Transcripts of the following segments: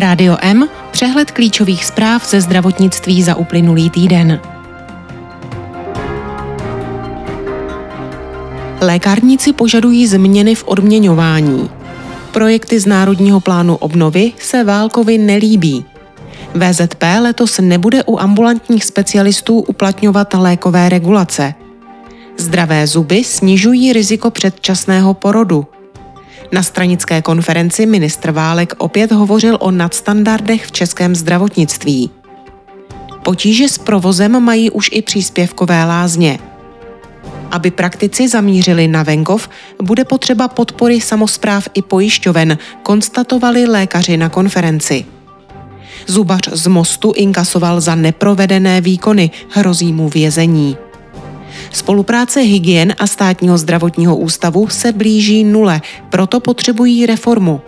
Rádio M, přehled klíčových zpráv ze zdravotnictví za uplynulý týden. Lékárníci požadují změny v odměňování. Projekty z Národního plánu obnovy se Válkovi nelíbí. VZP letos nebude u ambulantních specialistů uplatňovat lékové regulace. Zdravé zuby snižují riziko předčasného porodu – na stranické konferenci ministr Válek opět hovořil o nadstandardech v českém zdravotnictví. Potíže s provozem mají už i příspěvkové lázně. Aby praktici zamířili na venkov, bude potřeba podpory samozpráv i pojišťoven, konstatovali lékaři na konferenci. Zubař z mostu inkasoval za neprovedené výkony, hrozí mu vězení. Spolupráce hygien a státního zdravotního ústavu se blíží nule, proto potřebují reformu.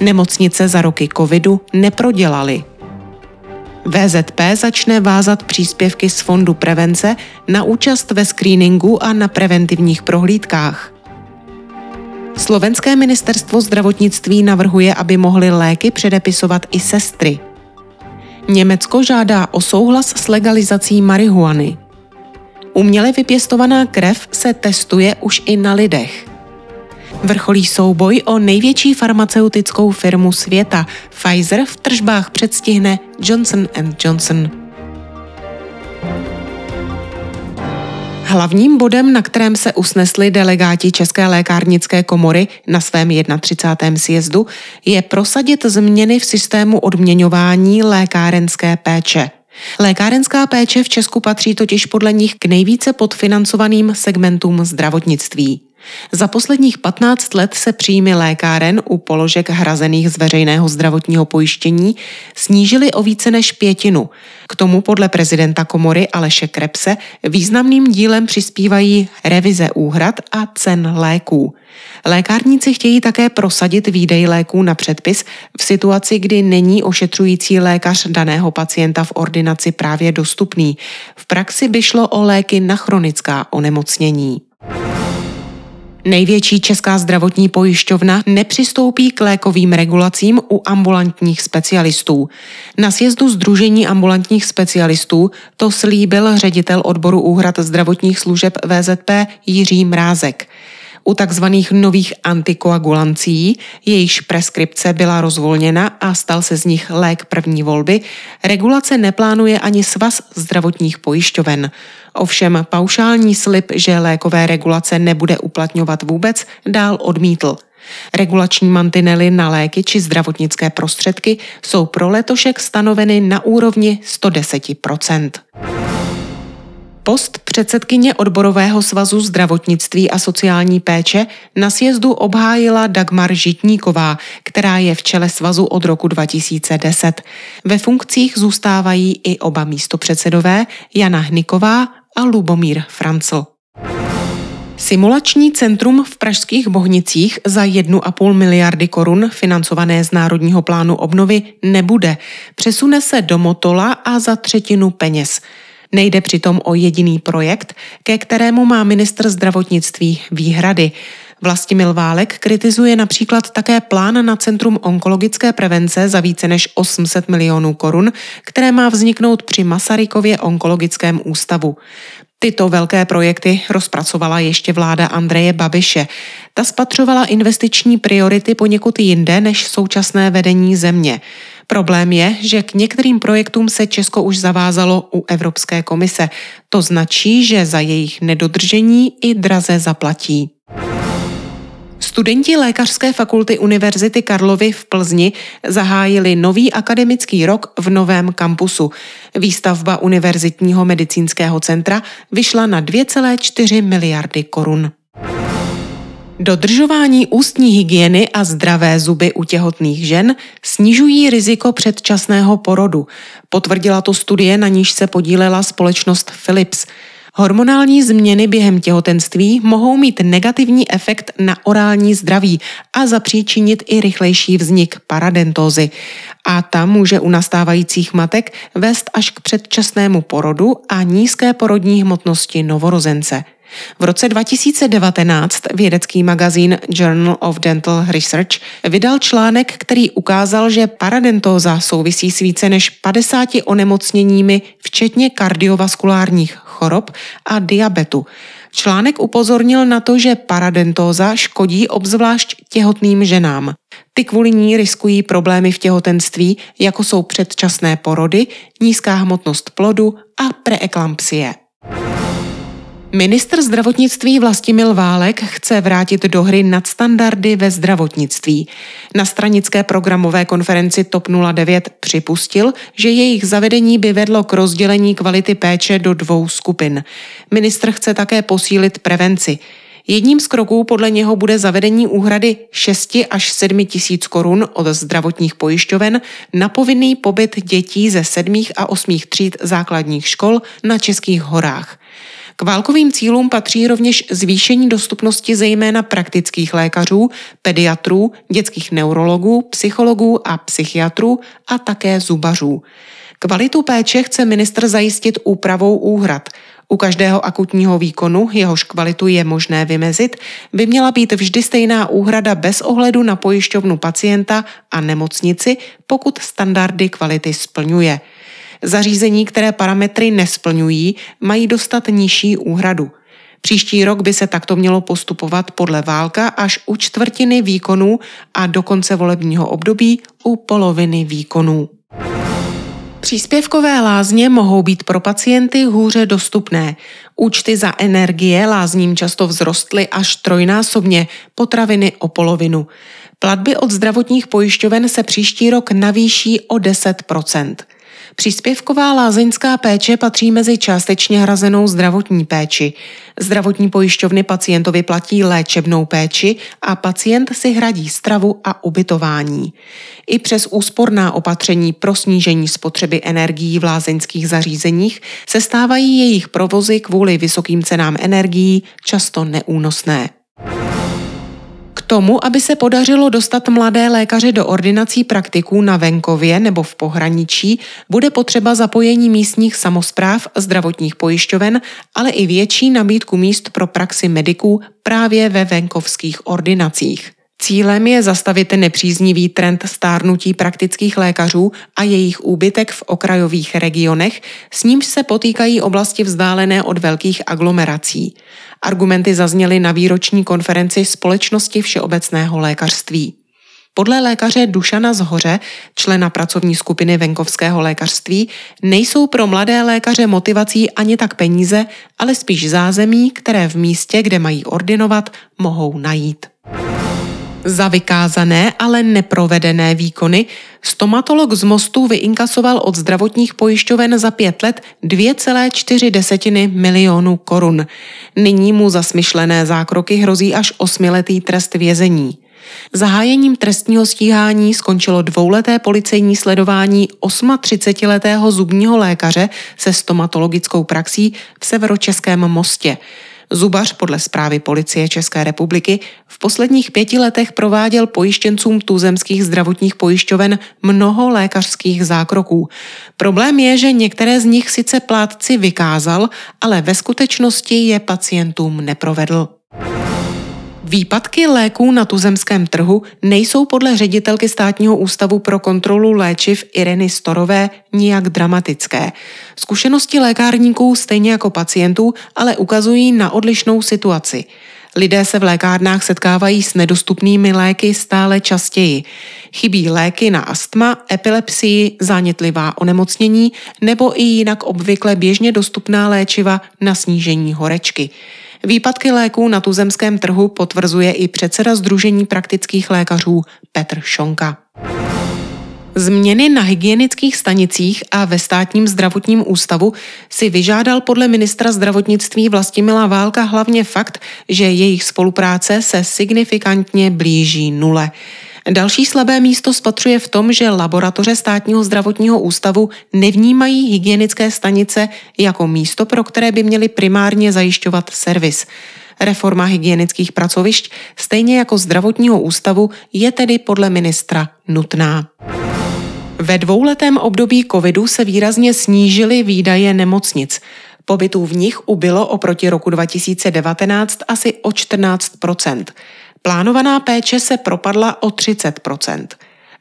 Nemocnice za roky covidu neprodělaly. VZP začne vázat příspěvky z Fondu prevence na účast ve screeningu a na preventivních prohlídkách. Slovenské ministerstvo zdravotnictví navrhuje, aby mohly léky předepisovat i sestry. Německo žádá o souhlas s legalizací marihuany. Uměle vypěstovaná krev se testuje už i na lidech. Vrcholí souboj o největší farmaceutickou firmu světa. Pfizer v tržbách předstihne Johnson Johnson. Hlavním bodem, na kterém se usnesli delegáti České lékárnické komory na svém 31. sjezdu, je prosadit změny v systému odměňování lékárenské péče – Lékárenská péče v Česku patří totiž podle nich k nejvíce podfinancovaným segmentům zdravotnictví. Za posledních 15 let se příjmy lékáren u položek hrazených z veřejného zdravotního pojištění snížily o více než pětinu. K tomu podle prezidenta komory Aleše Krepse významným dílem přispívají revize úhrad a cen léků. Lékárníci chtějí také prosadit výdej léků na předpis v situaci, kdy není ošetřující lékař daného pacienta v ordinaci právě dostupný. V praxi by šlo o léky na chronická onemocnění. Největší česká zdravotní pojišťovna nepřistoupí k lékovým regulacím u ambulantních specialistů. Na sjezdu Združení ambulantních specialistů to slíbil ředitel odboru úhrad zdravotních služeb VZP Jiří Mrázek. U tzv. nových antikoagulancí, jejichž preskripce byla rozvolněna a stal se z nich lék první volby, regulace neplánuje ani svaz zdravotních pojišťoven. Ovšem paušální slib, že lékové regulace nebude uplatňovat vůbec, dál odmítl. Regulační mantinely na léky či zdravotnické prostředky jsou pro letošek stanoveny na úrovni 110 Post předsedkyně odborového svazu zdravotnictví a sociální péče na sjezdu obhájila Dagmar Žitníková, která je v čele svazu od roku 2010. Ve funkcích zůstávají i oba místopředsedové Jana Hniková a Lubomír Francl. Simulační centrum v pražských Bohnicích za 1,5 miliardy korun financované z Národního plánu obnovy nebude. Přesune se do Motola a za třetinu peněz. Nejde přitom o jediný projekt, ke kterému má ministr zdravotnictví výhrady. Vlastimil Válek kritizuje například také plán na Centrum onkologické prevence za více než 800 milionů korun, které má vzniknout při Masarykově onkologickém ústavu. Tyto velké projekty rozpracovala ještě vláda Andreje Babiše. Ta spatřovala investiční priority poněkud jinde než současné vedení země. Problém je, že k některým projektům se Česko už zavázalo u Evropské komise. To značí, že za jejich nedodržení i draze zaplatí. Studenti Lékařské fakulty Univerzity Karlovy v Plzni zahájili nový akademický rok v novém kampusu. Výstavba Univerzitního medicínského centra vyšla na 2,4 miliardy korun. Dodržování ústní hygieny a zdravé zuby u těhotných žen snižují riziko předčasného porodu. Potvrdila to studie, na níž se podílela společnost Philips. Hormonální změny během těhotenství mohou mít negativní efekt na orální zdraví a zapříčinit i rychlejší vznik paradentózy. A ta může u nastávajících matek vést až k předčasnému porodu a nízké porodní hmotnosti novorozence. V roce 2019 vědecký magazín Journal of Dental Research vydal článek, který ukázal, že paradentóza souvisí s více než 50 onemocněními, včetně kardiovaskulárních chorob a diabetu. Článek upozornil na to, že paradentóza škodí obzvlášť těhotným ženám. Ty kvůli ní riskují problémy v těhotenství, jako jsou předčasné porody, nízká hmotnost plodu a preeklampsie. Ministr zdravotnictví Vlastimil Válek chce vrátit do hry nadstandardy ve zdravotnictví. Na stranické programové konferenci TOP 09 připustil, že jejich zavedení by vedlo k rozdělení kvality péče do dvou skupin. Ministr chce také posílit prevenci. Jedním z kroků podle něho bude zavedení úhrady 6 až 7 tisíc korun od zdravotních pojišťoven na povinný pobyt dětí ze 7. a 8. tříd základních škol na Českých horách. K válkovým cílům patří rovněž zvýšení dostupnosti zejména praktických lékařů, pediatrů, dětských neurologů, psychologů a psychiatrů a také zubařů. Kvalitu péče chce ministr zajistit úpravou úhrad. U každého akutního výkonu, jehož kvalitu je možné vymezit, by měla být vždy stejná úhrada bez ohledu na pojišťovnu pacienta a nemocnici, pokud standardy kvality splňuje. Zařízení, které parametry nesplňují, mají dostat nižší úhradu. Příští rok by se takto mělo postupovat podle válka až u čtvrtiny výkonů a do konce volebního období u poloviny výkonů. Příspěvkové lázně mohou být pro pacienty hůře dostupné. Účty za energie lázním často vzrostly až trojnásobně, potraviny o polovinu. Platby od zdravotních pojišťoven se příští rok navýší o 10 Příspěvková lázeňská péče patří mezi částečně hrazenou zdravotní péči. Zdravotní pojišťovny pacientovi platí léčebnou péči a pacient si hradí stravu a ubytování. I přes úsporná opatření pro snížení spotřeby energií v lázeňských zařízeních se stávají jejich provozy kvůli vysokým cenám energií často neúnosné tomu, aby se podařilo dostat mladé lékaře do ordinací praktiků na venkově nebo v pohraničí, bude potřeba zapojení místních samozpráv, zdravotních pojišťoven, ale i větší nabídku míst pro praxi mediků právě ve venkovských ordinacích. Cílem je zastavit nepříznivý trend stárnutí praktických lékařů a jejich úbytek v okrajových regionech, s nímž se potýkají oblasti vzdálené od velkých aglomerací. Argumenty zazněly na výroční konferenci Společnosti všeobecného lékařství. Podle lékaře Dušana Zhoře, člena pracovní skupiny venkovského lékařství, nejsou pro mladé lékaře motivací ani tak peníze, ale spíš zázemí, které v místě, kde mají ordinovat, mohou najít. Za vykázané, ale neprovedené výkony stomatolog z Mostu vyinkasoval od zdravotních pojišťoven za pět let 2,4 milionů korun. Nyní mu za smyšlené zákroky hrozí až osmiletý trest vězení. Zahájením trestního stíhání skončilo dvouleté policejní sledování 38-letého zubního lékaře se stomatologickou praxí v severočeském mostě. Zubař podle zprávy policie České republiky v posledních pěti letech prováděl pojištěncům tuzemských zdravotních pojišťoven mnoho lékařských zákroků. Problém je, že některé z nich sice plátci vykázal, ale ve skutečnosti je pacientům neprovedl. Výpadky léků na tuzemském trhu nejsou podle ředitelky státního ústavu pro kontrolu léčiv Ireny Storové nijak dramatické. Zkušenosti lékárníků stejně jako pacientů ale ukazují na odlišnou situaci. Lidé se v lékárnách setkávají s nedostupnými léky stále častěji. Chybí léky na astma, epilepsii, zánětlivá onemocnění nebo i jinak obvykle běžně dostupná léčiva na snížení horečky. Výpadky léků na tuzemském trhu potvrzuje i předseda Združení praktických lékařů Petr Šonka. Změny na hygienických stanicích a ve státním zdravotním ústavu si vyžádal podle ministra zdravotnictví Vlastimila Válka hlavně fakt, že jejich spolupráce se signifikantně blíží nule. Další slabé místo spatřuje v tom, že laboratoře státního zdravotního ústavu nevnímají hygienické stanice jako místo, pro které by měly primárně zajišťovat servis. Reforma hygienických pracovišť, stejně jako zdravotního ústavu, je tedy podle ministra nutná. Ve dvouletém období covidu se výrazně snížily výdaje nemocnic. Pobytů v nich ubylo oproti roku 2019 asi o 14 Plánovaná péče se propadla o 30%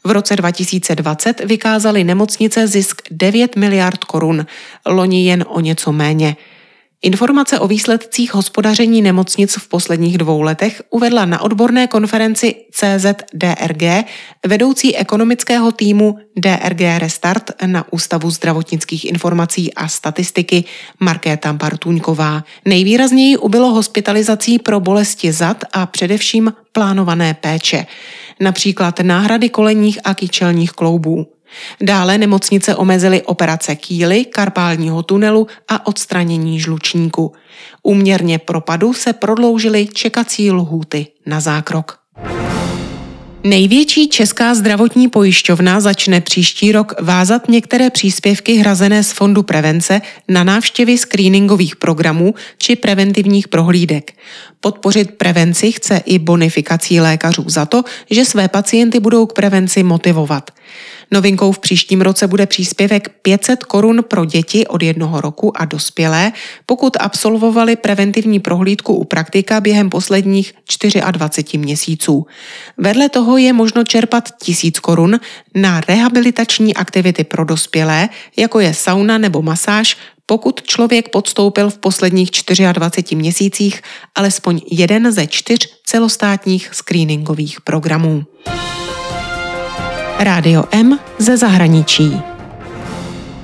v roce 2020 vykázaly nemocnice zisk 9 miliard korun, loni jen o něco méně. Informace o výsledcích hospodaření nemocnic v posledních dvou letech uvedla na odborné konferenci CZDRG vedoucí ekonomického týmu DRG Restart na Ústavu zdravotnických informací a statistiky Markéta Bartuňková. Nejvýrazněji ubylo hospitalizací pro bolesti zad a především plánované péče, například náhrady kolenních a kyčelních kloubů. Dále nemocnice omezily operace kýly, karpálního tunelu a odstranění žlučníku. Úměrně propadu se prodloužily čekací lhůty na zákrok. Největší česká zdravotní pojišťovna začne příští rok vázat některé příspěvky hrazené z Fondu prevence na návštěvy screeningových programů či preventivních prohlídek. Podpořit prevenci chce i bonifikací lékařů za to, že své pacienty budou k prevenci motivovat. Novinkou v příštím roce bude příspěvek 500 korun pro děti od jednoho roku a dospělé, pokud absolvovali preventivní prohlídku u praktika během posledních 24 měsíců. Vedle toho je možno čerpat 1000 korun na rehabilitační aktivity pro dospělé, jako je sauna nebo masáž, pokud člověk podstoupil v posledních 24 měsících alespoň jeden ze čtyř celostátních screeningových programů. Rádio M ze zahraničí.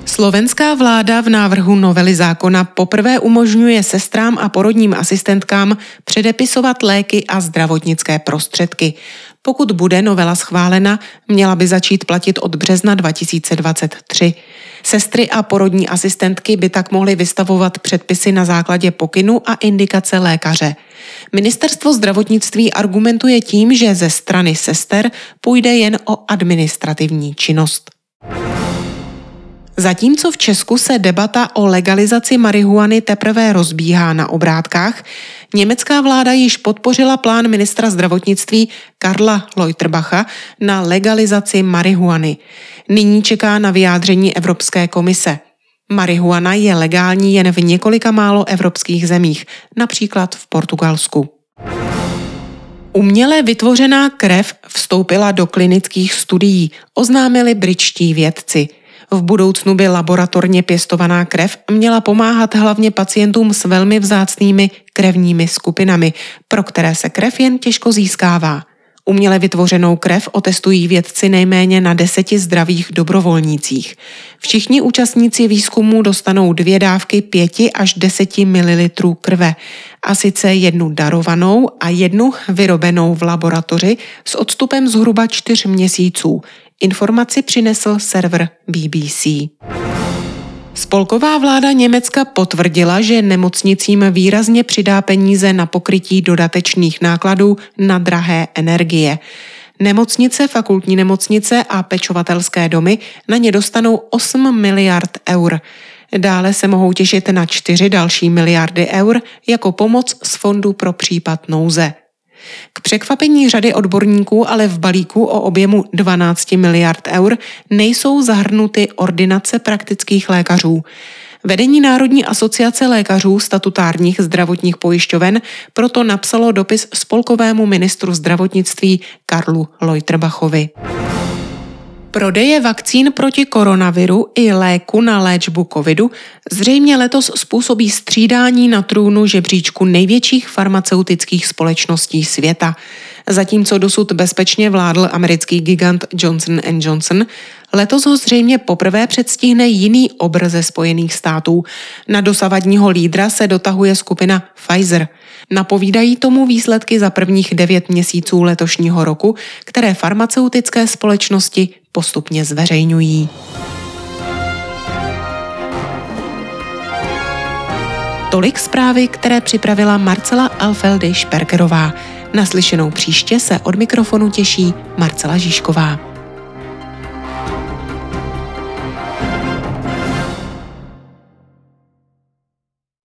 Slovenská vláda v návrhu novely zákona poprvé umožňuje sestrám a porodním asistentkám předepisovat léky a zdravotnické prostředky. Pokud bude novela schválena, měla by začít platit od března 2023. Sestry a porodní asistentky by tak mohly vystavovat předpisy na základě pokynu a indikace lékaře. Ministerstvo zdravotnictví argumentuje tím, že ze strany sester půjde jen o administrativní činnost. Zatímco v Česku se debata o legalizaci marihuany teprve rozbíhá na obrátkách, německá vláda již podpořila plán ministra zdravotnictví Karla Leuterbacha na legalizaci marihuany. Nyní čeká na vyjádření Evropské komise. Marihuana je legální jen v několika málo evropských zemích, například v Portugalsku. Uměle vytvořená krev vstoupila do klinických studií, oznámili britští vědci. V budoucnu by laboratorně pěstovaná krev měla pomáhat hlavně pacientům s velmi vzácnými krevními skupinami, pro které se krev jen těžko získává. Uměle vytvořenou krev otestují vědci nejméně na deseti zdravých dobrovolnících. Všichni účastníci výzkumu dostanou dvě dávky 5 až 10 ml krve, a sice jednu darovanou a jednu vyrobenou v laboratoři s odstupem zhruba 4 měsíců. Informaci přinesl server BBC. Spolková vláda Německa potvrdila, že nemocnicím výrazně přidá peníze na pokrytí dodatečných nákladů na drahé energie. Nemocnice, fakultní nemocnice a pečovatelské domy na ně dostanou 8 miliard eur. Dále se mohou těšit na 4 další miliardy eur jako pomoc z Fondu pro případ nouze. K překvapení řady odborníků ale v balíku o objemu 12 miliard eur nejsou zahrnuty ordinace praktických lékařů. Vedení Národní asociace lékařů statutárních zdravotních pojišťoven proto napsalo dopis spolkovému ministru zdravotnictví Karlu Leuterbachovi. Prodeje vakcín proti koronaviru i léku na léčbu covidu zřejmě letos způsobí střídání na trůnu žebříčku největších farmaceutických společností světa. Zatímco dosud bezpečně vládl americký gigant Johnson Johnson, letos ho zřejmě poprvé předstihne jiný obr ze Spojených států. Na dosavadního lídra se dotahuje skupina Pfizer. Napovídají tomu výsledky za prvních devět měsíců letošního roku, které farmaceutické společnosti postupně zveřejňují. Tolik zprávy, které připravila Marcela Alfeldy Šperkerová. Naslyšenou příště se od mikrofonu těší Marcela Žižková.